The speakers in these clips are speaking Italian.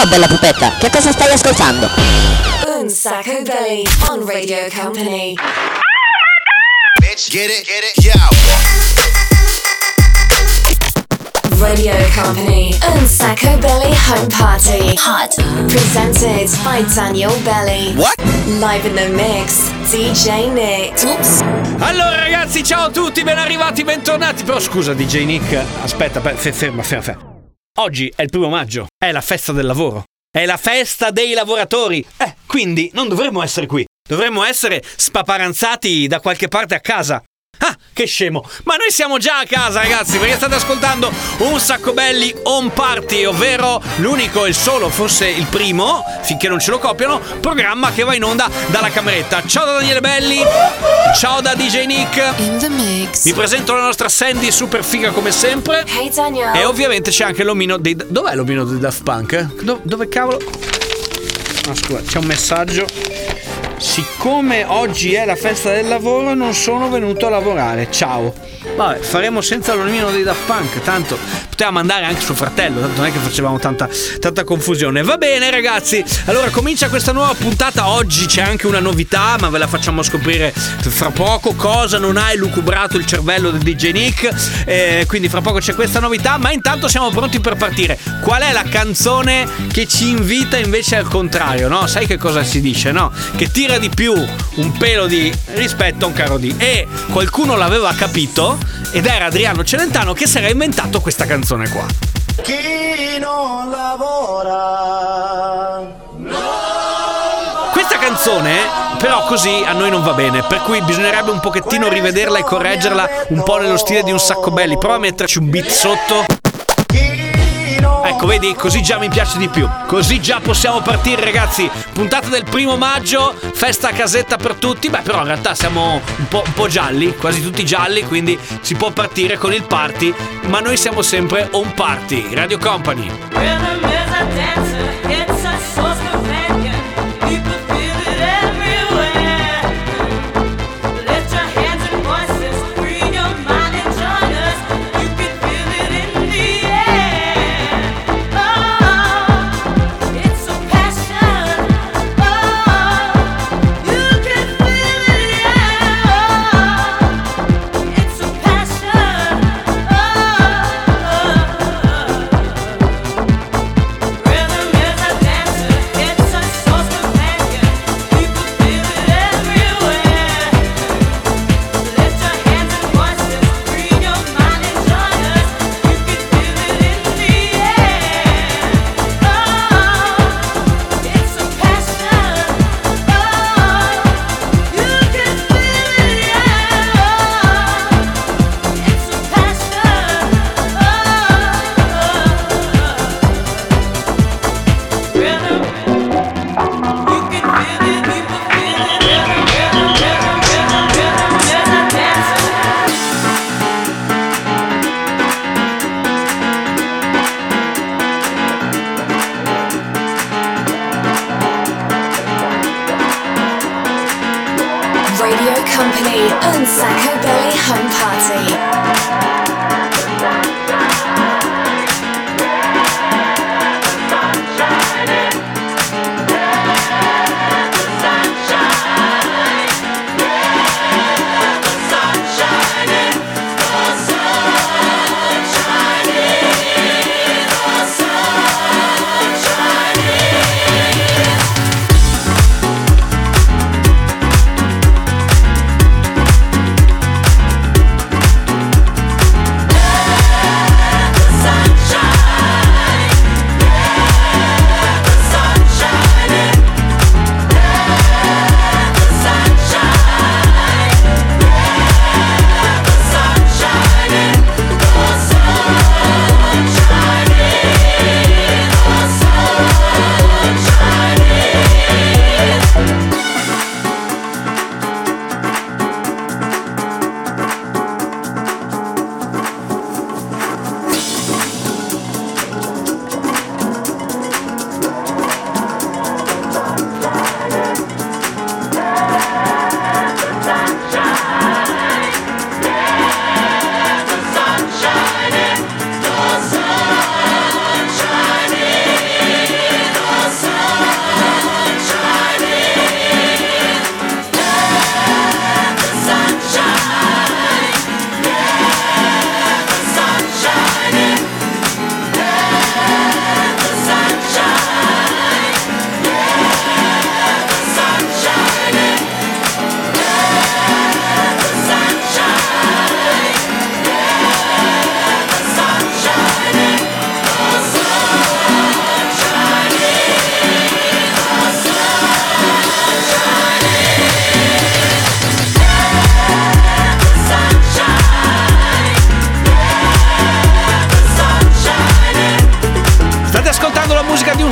Ciao bella pupetta, che cosa stai ascoltando? Un Sacco Belly on Radio Company. Bitch, get it, get it, yo. Radio Company Un Sacco Belly Home Party. Hot. Presented by Daniel Belly. What? Live in the mix, DJ Nick. Oops. Allora ragazzi, ciao a tutti, ben arrivati, bentornati. Però scusa DJ Nick, aspetta, ferma, ferma, ferma. Oggi è il primo maggio, è la festa del lavoro, è la festa dei lavoratori. Eh, quindi non dovremmo essere qui, dovremmo essere spaparanzati da qualche parte a casa. Ah, che scemo! Ma noi siamo già a casa, ragazzi, perché state ascoltando un sacco belli home party, ovvero l'unico e il solo, forse il primo, finché non ce lo copiano, programma che va in onda dalla cameretta. Ciao da Daniele Belli, ciao da DJ Nick. In the mix. Vi presento la nostra Sandy super figa come sempre. Hey Daniel. E ovviamente c'è anche l'omino dei. Dov'è l'omino dei Daft Punk? Do- dove cavolo? Ah, scusa, c'è un messaggio. Siccome oggi è la festa del lavoro, non sono venuto a lavorare. Ciao. Vabbè, faremo senza l'omino dei Daft Punk. Tanto poteva mandare anche suo fratello. Tanto non è che facevamo tanta, tanta confusione. Va bene, ragazzi. Allora comincia questa nuova puntata. Oggi c'è anche una novità, ma ve la facciamo scoprire fra poco. Cosa non ha elucubrato il cervello del DJ Nick. Eh, quindi fra poco c'è questa novità. Ma intanto siamo pronti per partire. Qual è la canzone che ci invita invece al contrario? No? Sai che cosa si dice? No? Che tira di più un pelo di rispetto a un carro di. E qualcuno l'aveva capito. Ed era Adriano Celentano che si era inventato questa canzone qua. Chi non lavora Questa canzone, però, così a noi non va bene. Per cui bisognerebbe un pochettino rivederla e correggerla un po' nello stile di un sacco belli. Prova a metterci un beat sotto. Ecco, vedi, così già mi piace di più. Così già possiamo partire, ragazzi. Puntata del primo maggio, festa a casetta per tutti. Beh, però in realtà siamo un po', un po' gialli, quasi tutti gialli, quindi si può partire con il party. Ma noi siamo sempre on party. Radio Company. Rhythm is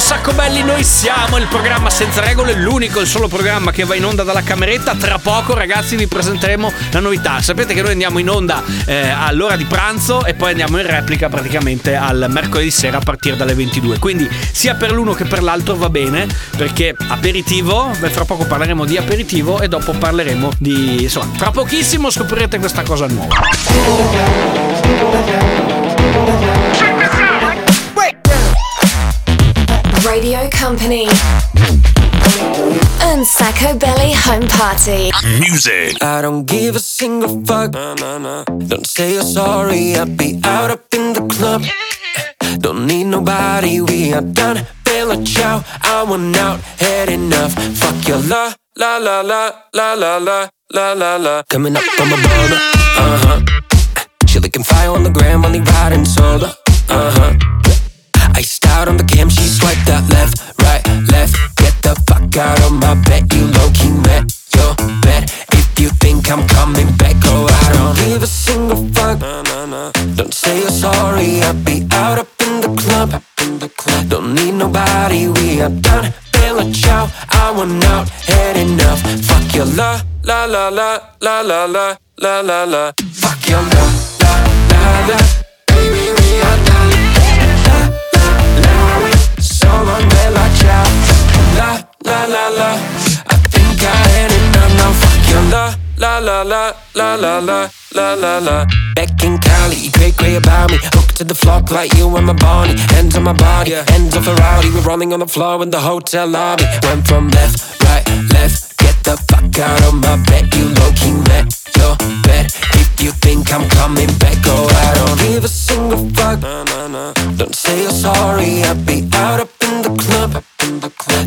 sacco belli, noi siamo il programma senza regole, l'unico il solo programma che va in onda dalla cameretta. Tra poco, ragazzi, vi presenteremo la novità. Sapete che noi andiamo in onda eh, all'ora di pranzo e poi andiamo in replica praticamente al mercoledì sera a partire dalle 22. Quindi sia per l'uno che per l'altro va bene, perché aperitivo, beh, fra poco parleremo di aperitivo e dopo parleremo di insomma, tra pochissimo scoprirete questa cosa nuova. Radio Company. And Sacco Belly Home Party. Music. I don't give a single fuck. Don't say you're sorry. I'll be out up in the club. Don't need nobody. We are done. Bella ciao. I want out. Had enough. Fuck your la la la la la la la la la la. Coming up on my brother. Uh huh. She looking fire on the gram. Only riding solo. Uh huh. Iced out on the cam, she swiped that left, right, left. Get the fuck out of my bed, you low key met your bed. If you think I'm coming back, go I don't give a single fuck. Don't say you're sorry, I'll be out up in the club. Don't need nobody, we are done. Bella ciao, I want out, had enough. Fuck your la, la la la, la la la, la la la. Fuck your la, La la. I think I had enough now. Fuck your la la la la la la la la la la. Back in Cali, great great about me. Hooked to the flock like you and my Bonnie. Hands on my body, hands a rowdy. We're running on the floor in the hotel lobby. Went from left, right, left. Get the fuck out of my bed. You low key met your bed If you think I'm coming back oh, I don't give a single fuck Don't say you're sorry, I'll be out up in the club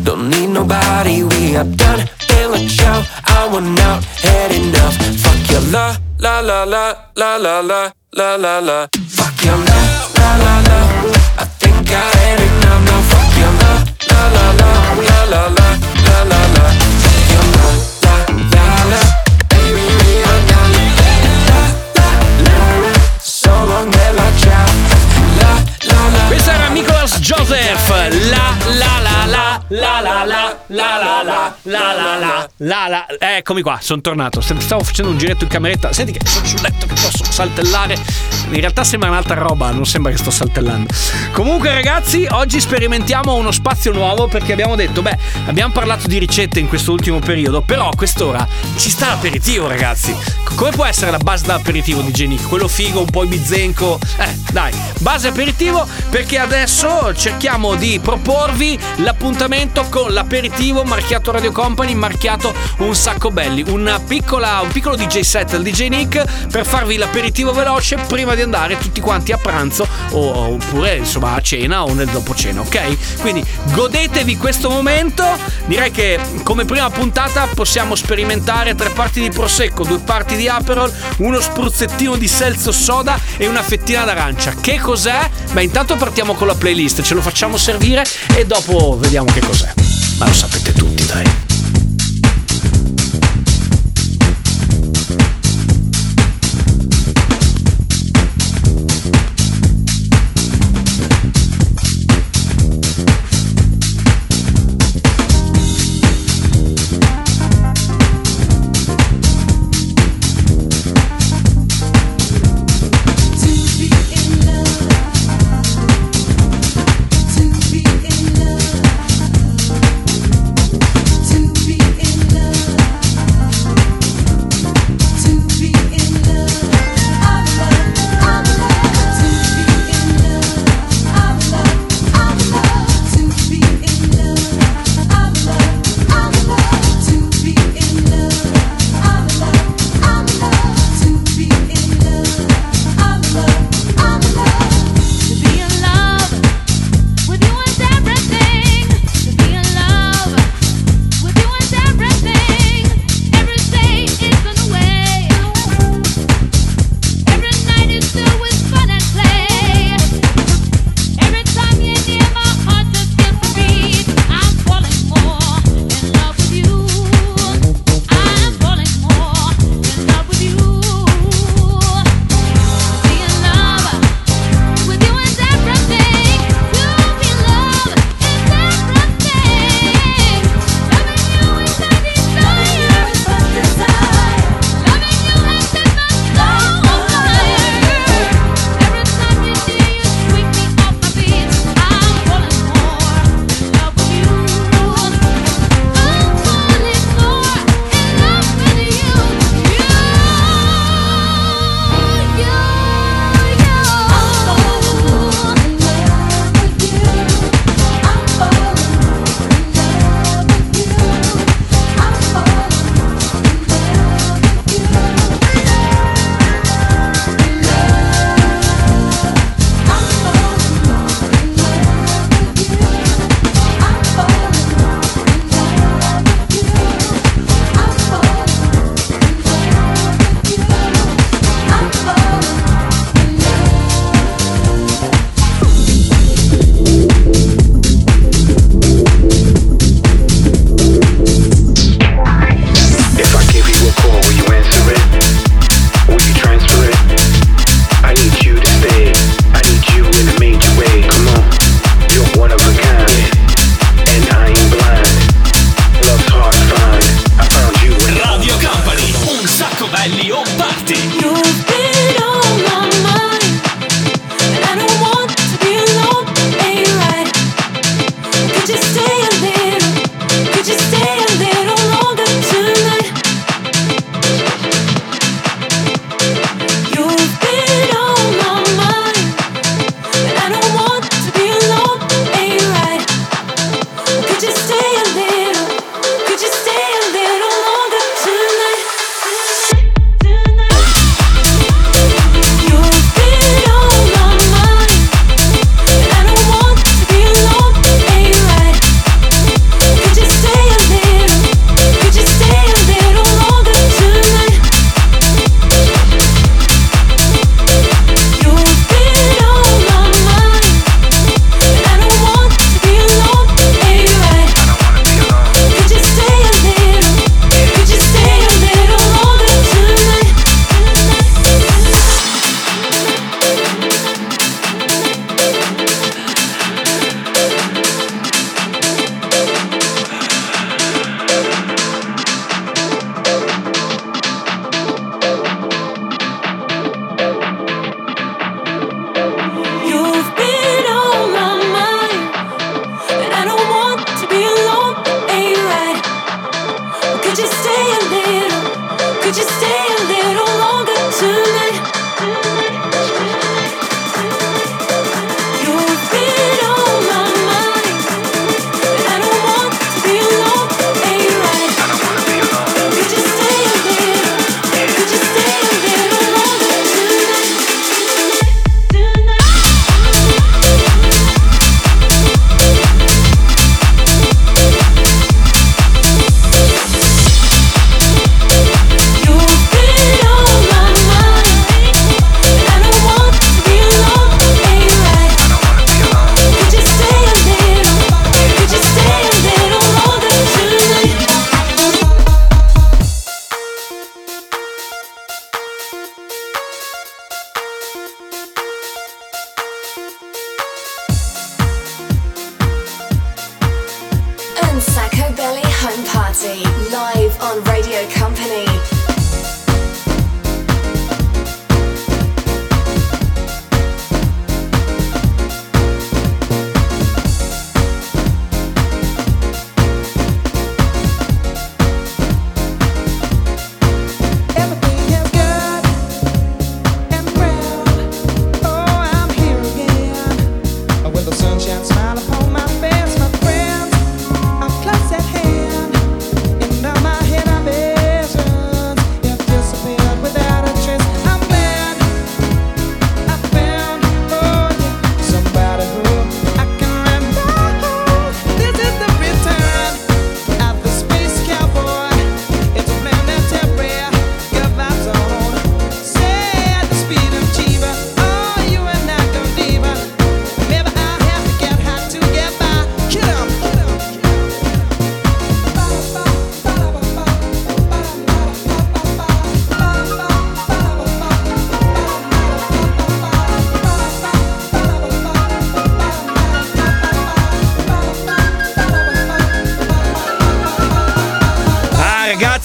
Don't need nobody, we are done Been a show, I want out, had enough Fuck your la, la la la, la la la, la la la Fuck your la, la la la I think I had enough, now fuck your la, la la la, la la la la la la la la la la la la la la Eccomi qua, sono tornato. Stavo facendo un giretto in cameretta. Senti che sono sul letto che posso saltellare. In realtà sembra un'altra roba, non sembra che sto saltellando. Comunque, ragazzi, oggi sperimentiamo uno spazio nuovo perché abbiamo detto, beh, abbiamo parlato di ricette in questo ultimo periodo, però a quest'ora ci sta l'aperitivo, ragazzi. Come può essere la base dell'aperitivo di Genic? Quello figo, un po' bizenco. Eh, dai, base aperitivo perché adesso cerchiamo di proporvi l'appuntamento con l'aperitivo marchiato Radio Company, marchiato un sacco belli, piccola, un piccolo DJ set del DJ Nick per farvi l'aperitivo veloce prima di andare tutti quanti a pranzo o, oppure insomma a cena o nel dopo cena, ok? Quindi godetevi questo momento. Direi che come prima puntata possiamo sperimentare tre parti di prosecco, due parti di Aperol, uno spruzzettino di selzo soda e una fettina d'arancia. Che cos'è? Beh, intanto partiamo con la playlist, ce lo facciamo servire e dopo vediamo che cos'è. Ma lo sapete tutti, dai.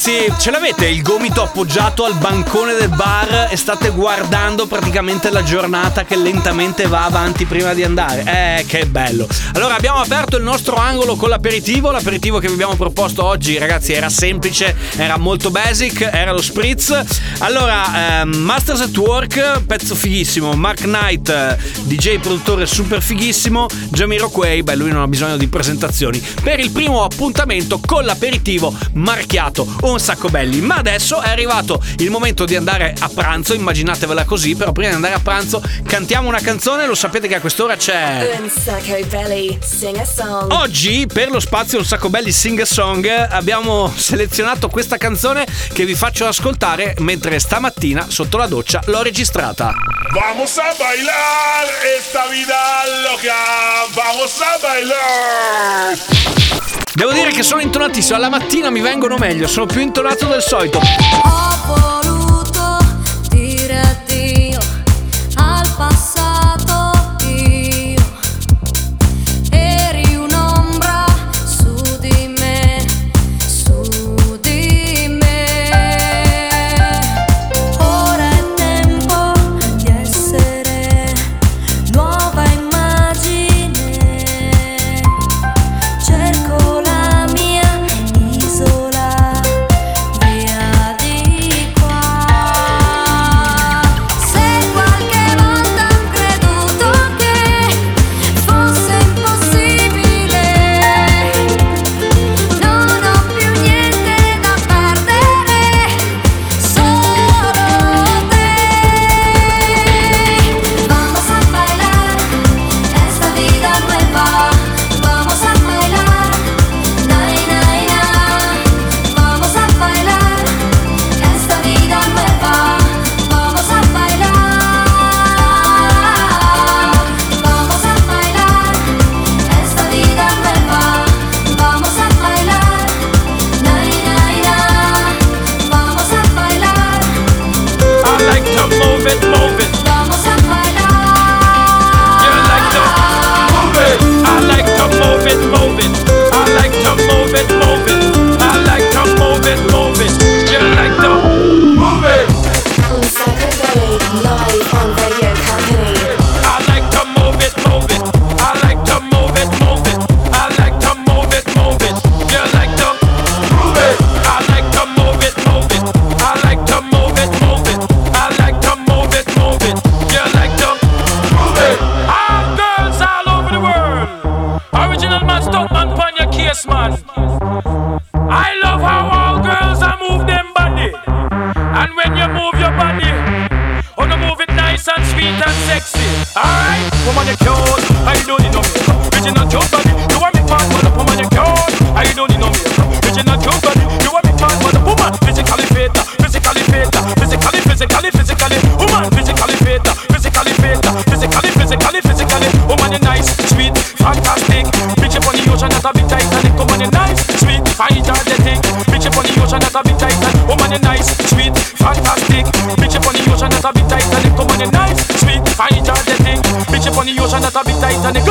ragazzi, ce l'avete il gomito appoggiato al bancone del bar e state guardando praticamente la giornata che lentamente va avanti prima di andare? Eh, che bello. Allora abbiamo aperto il nostro angolo con l'aperitivo, l'aperitivo che vi abbiamo proposto oggi, ragazzi, era semplice, era molto basic, era lo spritz. Allora, eh, Masters at Work, pezzo fighissimo, Mark Knight, eh, DJ produttore super fighissimo, Jamiro Quay, beh, lui non ha bisogno di presentazioni. Per il primo appuntamento con l'aperitivo marchiato un un sacco belli. Ma adesso è arrivato il momento di andare a pranzo, immaginatevela così, però prima di andare a pranzo cantiamo una canzone, lo sapete che a quest'ora c'è... Oggi per lo spazio Un sacco belli, sing a song abbiamo selezionato questa canzone che vi faccio ascoltare mentre stamattina sotto la doccia l'ho registrata. Vamos a bailar esta vida loca, vamos a bailar. Devo dire che sono intonatissimo, alla mattina mi vengono meglio, sono più più intonato del solito. So be tight and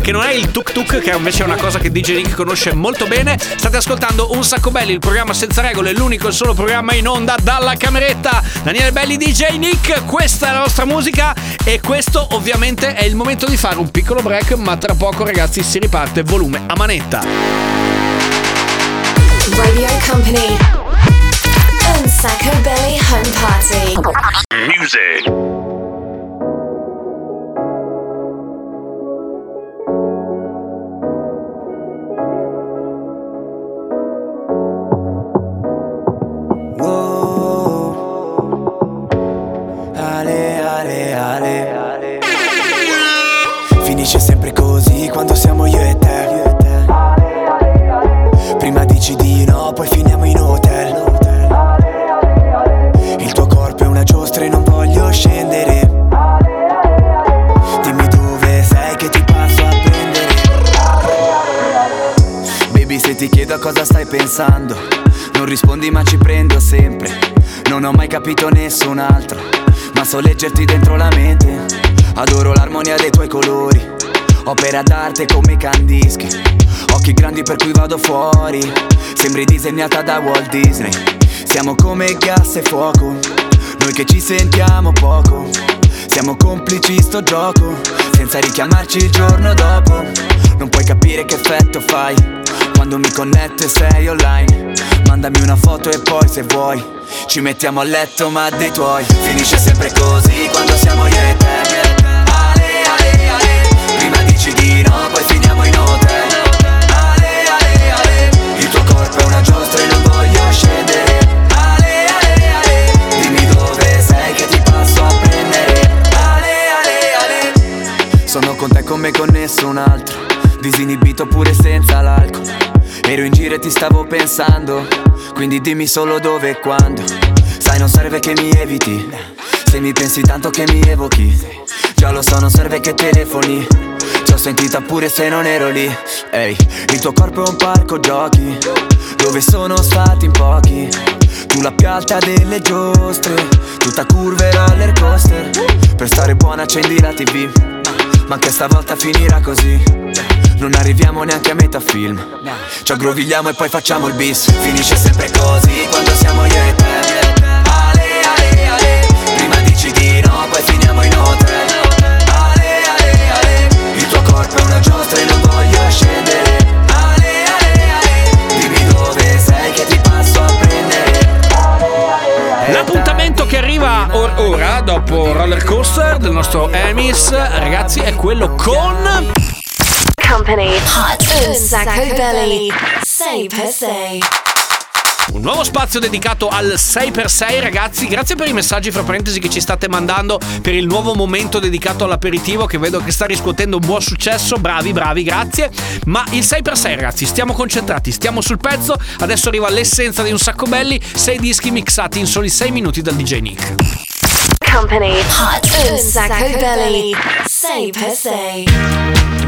che non è il Tuk Tuk, che invece è una cosa che DJ Nick conosce molto bene. State ascoltando Un Sacco Belli, il programma senza regole, l'unico e solo programma in onda dalla cameretta. Daniele Belli, DJ Nick, questa è la nostra musica e questo ovviamente è il momento di fare un piccolo break, ma tra poco ragazzi si riparte volume a manetta. Radio Company. Un Sacco Belly Home Party. Music. Ti chiedo a cosa stai pensando, non rispondi ma ci prendo sempre. Non ho mai capito nessun altro, ma so leggerti dentro la mente. Adoro l'armonia dei tuoi colori, opera d'arte come candischi. Occhi grandi per cui vado fuori, sembri disegnata da Walt Disney. Siamo come gas e fuoco, noi che ci sentiamo poco. Siamo complici sto gioco, senza richiamarci il giorno dopo. Non puoi capire che effetto fai quando mi connetto e sei online. Mandami una foto e poi se vuoi ci mettiamo a letto ma dei tuoi. Finisce sempre così quando siamo io e te. Ale, ale, ale. Prima dici di no, poi finiamo in hotel. Ale, ale, ale. Il tuo corpo è una giostra e non voglio scendere. Sono con te come con nessun altro. Disinibito pure stavo pensando. Quindi dimmi solo dove e quando. Sai, non serve che mi eviti. Se mi pensi tanto che mi evochi. Già lo so, non serve che telefoni. Ci ho sentita pure se non ero lì. Ehi, il tuo corpo è un parco giochi. Dove sono stati in pochi. Tu la più delle giostre. Tutta curve roller coaster. Per stare buona accendi la tv. Ma anche stavolta finirà così. Non arriviamo neanche a metà film. Ci aggrovigliamo e poi facciamo il bis. Finisce sempre così quando siamo io e te. Ale, ale, ale. Prima dici di no, poi finiamo in hotel. Ale, ale, ale. Il tuo corpo è una giostra e non voglio scendere. Arriva or- ora, dopo Roller Coaster del nostro Emis, ragazzi, è quello con. Company. Un Sacco Belly. Say per se un nuovo spazio dedicato al 6x6 ragazzi, grazie per i messaggi fra parentesi che ci state mandando per il nuovo momento dedicato all'aperitivo che vedo che sta riscuotendo un buon successo, bravi bravi, grazie, ma il 6x6 ragazzi, stiamo concentrati, stiamo sul pezzo, adesso arriva l'essenza di un sacco belli, 6 dischi mixati in soli 6 minuti dal DJ Nick. Company. Hot. Un Sacco Belli. 6x6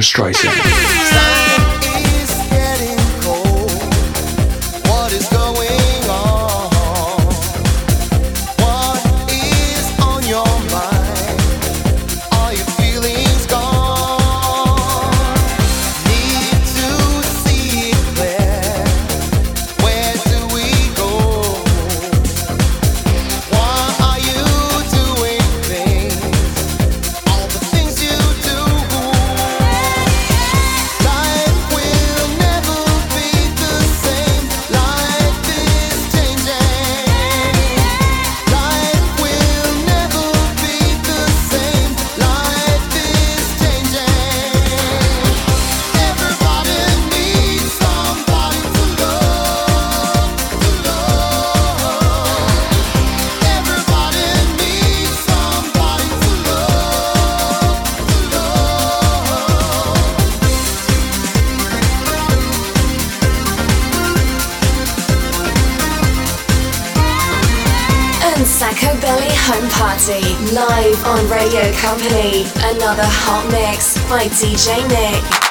Streisand. On Radio Company. Another hot mix by DJ Nick.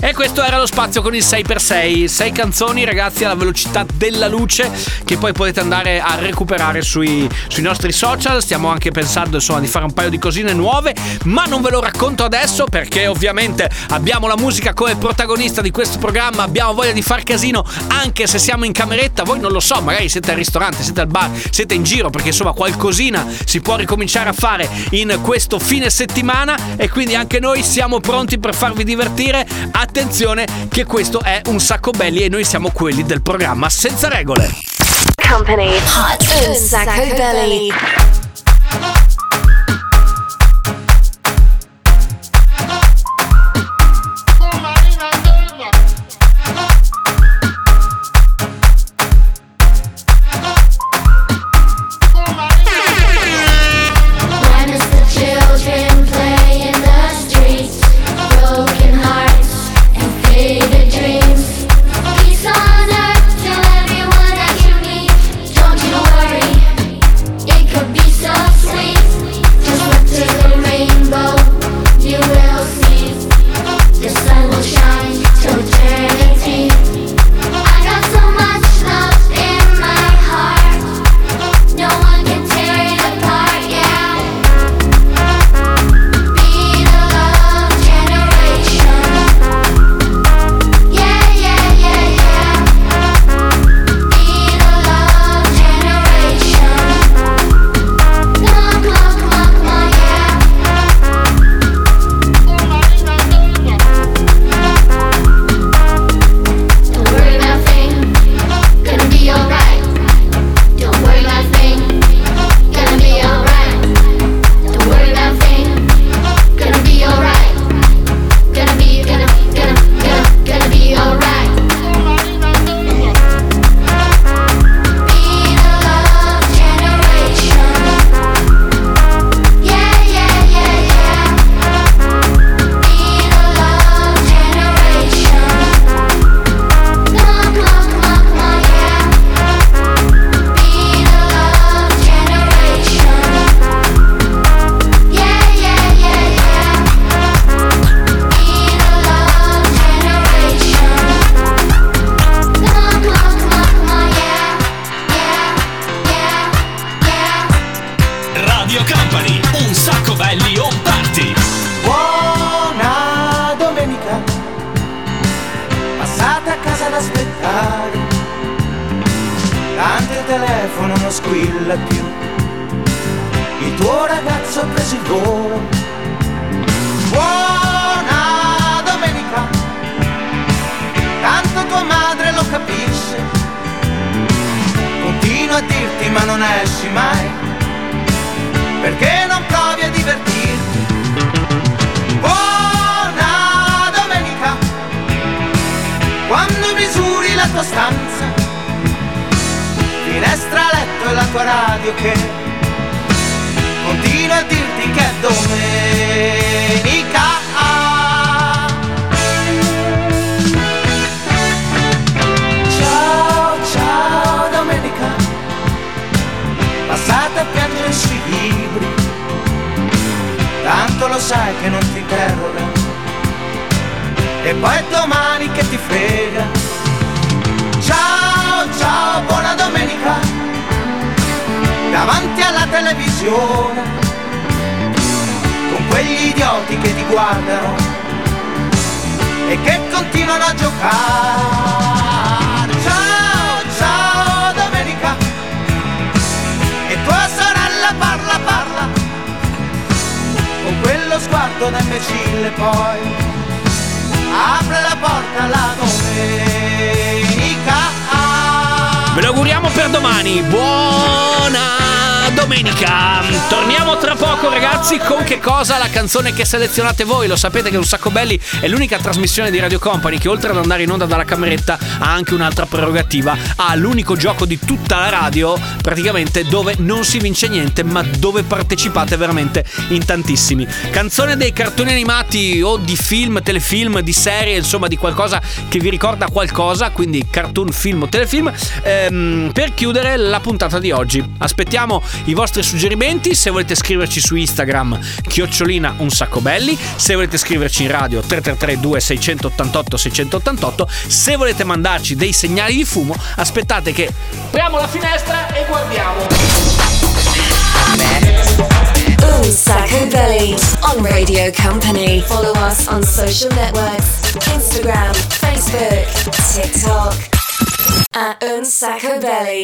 E questo era lo spazio con il 6x6. 6 canzoni, ragazzi, alla velocità della luce, che poi potete andare a recuperare sui, sui nostri social. Stiamo anche pensando, insomma, di fare un paio di cosine nuove, ma non ve lo racconto adesso perché ovviamente abbiamo la musica come protagonista di questo programma. Abbiamo voglia di far casino anche se siamo in cameretta. Voi non lo so, magari siete al ristorante, siete al bar, siete in giro, perché insomma qualcosina si può ricominciare a fare in questo fine settimana e quindi anche noi siamo pronti per farvi divertire. Attenzione che questo è un sacco belli e noi siamo quelli del programma senza regole. Company, hot un sacco belly. Che non ti interroga, e poi è domani che ti frega. Ciao, ciao, buona domenica, davanti alla televisione, con quegli idioti che ti guardano e che continuano a giocare. Sguardo da imbecille poi. Apre la porta la domenica. Ve lo auguriamo per domani. Buona domenica. Torniamo tra poco, ragazzi. Con che cosa? La canzone che selezionate voi. Lo sapete che Un Sacco Belli è l'unica trasmissione di Radio Company che, oltre ad andare in onda dalla cameretta, ha anche un'altra prerogativa. Ha l'unico gioco di tutta la radio, praticamente, dove non si vince niente, ma dove partecipate veramente in tantissimi. Canzone dei cartoni animati o di film, telefilm, di serie, insomma, di qualcosa che vi ricorda qualcosa. Quindi, cartoon, film o telefilm. ehm, per chiudere la puntata di oggi. Aspettiamo i vostri suggerimenti. Se volete scriverci su Instagram, chiocciolina un sacco belli. Se volete scriverci in radio 333 2688 688. Se volete mandarci dei segnali di fumo, aspettate che apriamo la finestra e guardiamo. Un Sacco Belly on Radio Company. Follow us on social networks Instagram, Facebook, TikTok. At Un Sacco Belly.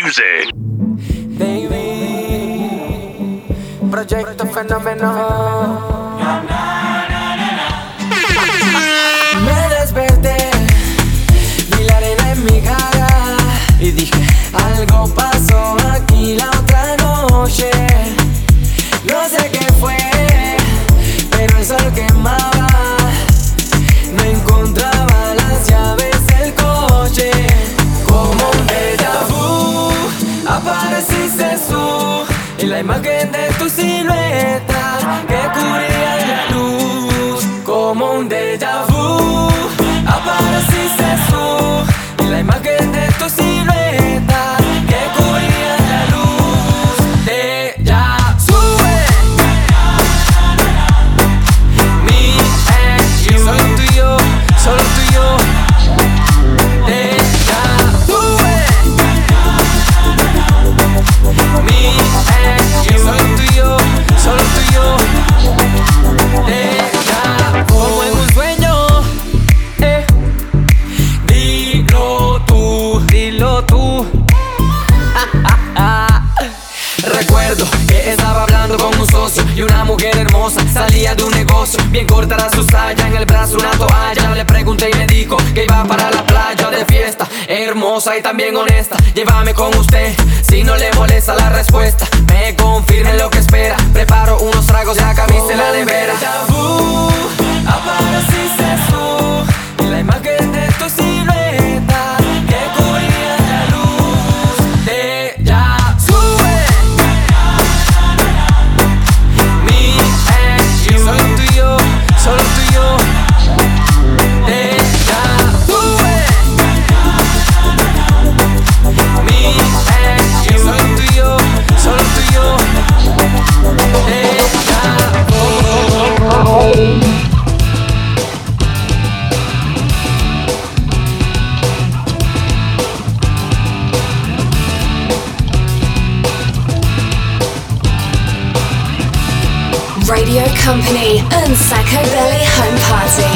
Music. Proyecto fenómeno. Me desperté, vi la arena en mi cara y dije, algo pasó aquí la otra noche. No sé qué fue, pero el sol quemaba. No encontraba las llaves del coche. Como un déjà vu, apareciste tú y la imagen hermosa salía de un negocio. Bien corta era su saya, en el brazo una toalla. Le pregunté y me dijo que iba para la playa de fiesta. Hermosa y también honesta, llévame con usted. Si no le molesta la respuesta, me confirme lo que espera. Preparo unos tragos, ya la nevera. Apareciste tú y la imagen de tu Company and Sacco Belly Home Party.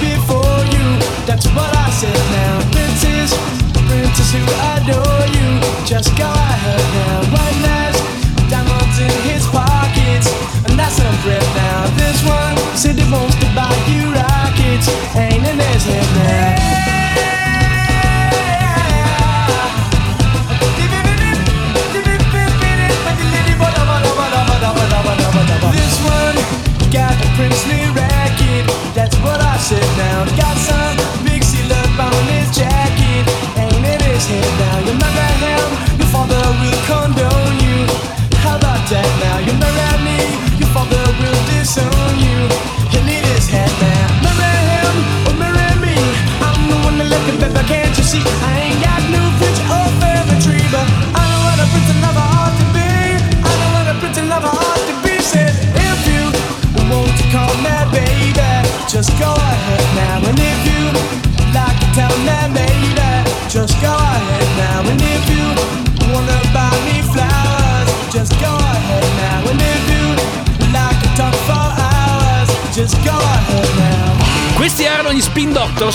Before you. That's what I said now. Princess, who adore you. Just go ahead now. One last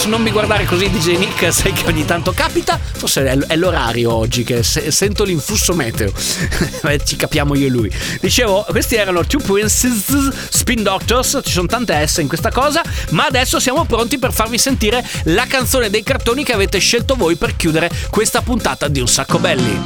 Non mi guardare così DJ Nick, sai che ogni tanto capita, forse è, l'orario oggi che se- sento l'influsso meteo, Eh, ci capiamo io e lui. Dicevo, questi erano Two Princes Spin Doctors, ci sono tante S in questa cosa, ma adesso siamo pronti per farvi sentire la canzone dei cartoni che avete scelto voi per chiudere questa puntata di Un Sacco Belli.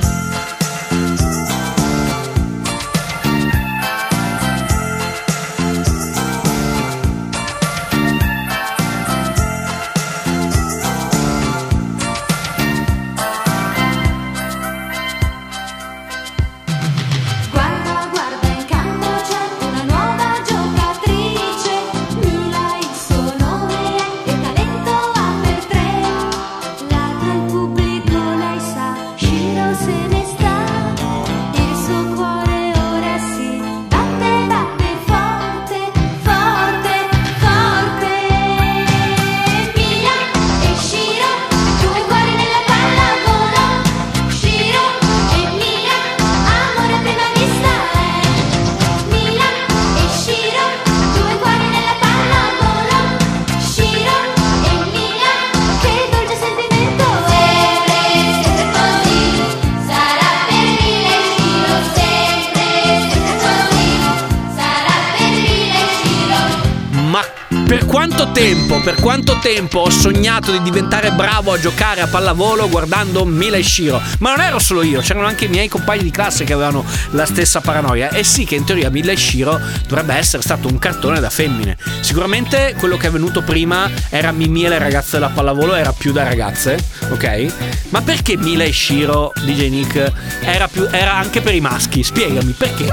Tempo ho sognato di diventare bravo a giocare a pallavolo guardando Mila e Shiro? Ma non ero solo io, c'erano anche i miei compagni di classe che avevano la stessa paranoia. E sì che in teoria Mila e Shiro dovrebbe essere stato un cartone da femmine. Sicuramente quello che è venuto prima era Mimì e le ragazze della pallavolo, era più da ragazze, ok? Ma perché Mila e Shiro, DJ Nick, era, più, era anche per i maschi? Spiegami, perché?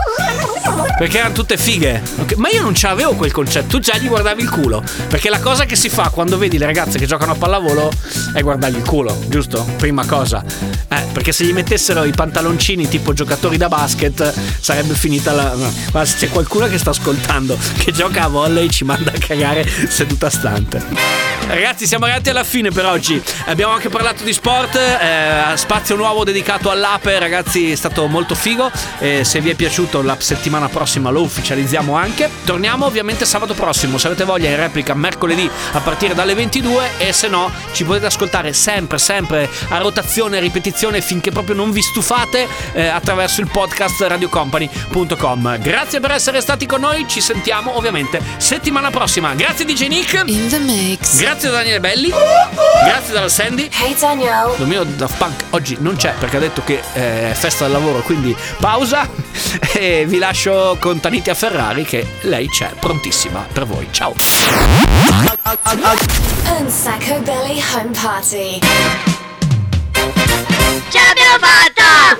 Perché erano tutte fighe. ok? Ma io non c'avevo quel concetto, tu già gli guardavi il culo. Perché la cosa che si fa quando vedi le ragazze che giocano a pallavolo è guardargli il culo, giusto? Prima cosa. Eh, perché se gli mettessero i pantaloncini tipo giocatori da basket sarebbe finita la... Ma se c'è qualcuno che sta ascoltando che gioca a volley ci manda a cagare seduta stante. Ragazzi, siamo arrivati alla fine per oggi. Abbiamo anche parlato di sport. eh, spazio nuovo dedicato all'ape, ragazzi, è stato molto figo. Eh, se vi è piaciuto, la settimana prossima lo ufficializziamo anche. Torniamo ovviamente sabato prossimo. Se avete voglia, in replica mercoledì a partire dalle 22. E se no, ci potete ascoltare sempre, sempre a rotazione, a ripetizione finché proprio non vi stufate eh, attraverso il podcast radiocompany.com. Grazie per essere stati con noi. Ci sentiamo ovviamente settimana prossima. Grazie, DJ Nick. In the mix. Grazie da Daniele Belli. Grazie dalla Sandy. Hey Daniel. Lo mio Daft Punk oggi non c'è perché ha detto che eh, è festa del lavoro, quindi pausa. E vi lascio show con Tanitia Ferrari che lei c'è prontissima per voi. Ciao! Unsacco Belly Home Party Ce l'abbiamo fatta!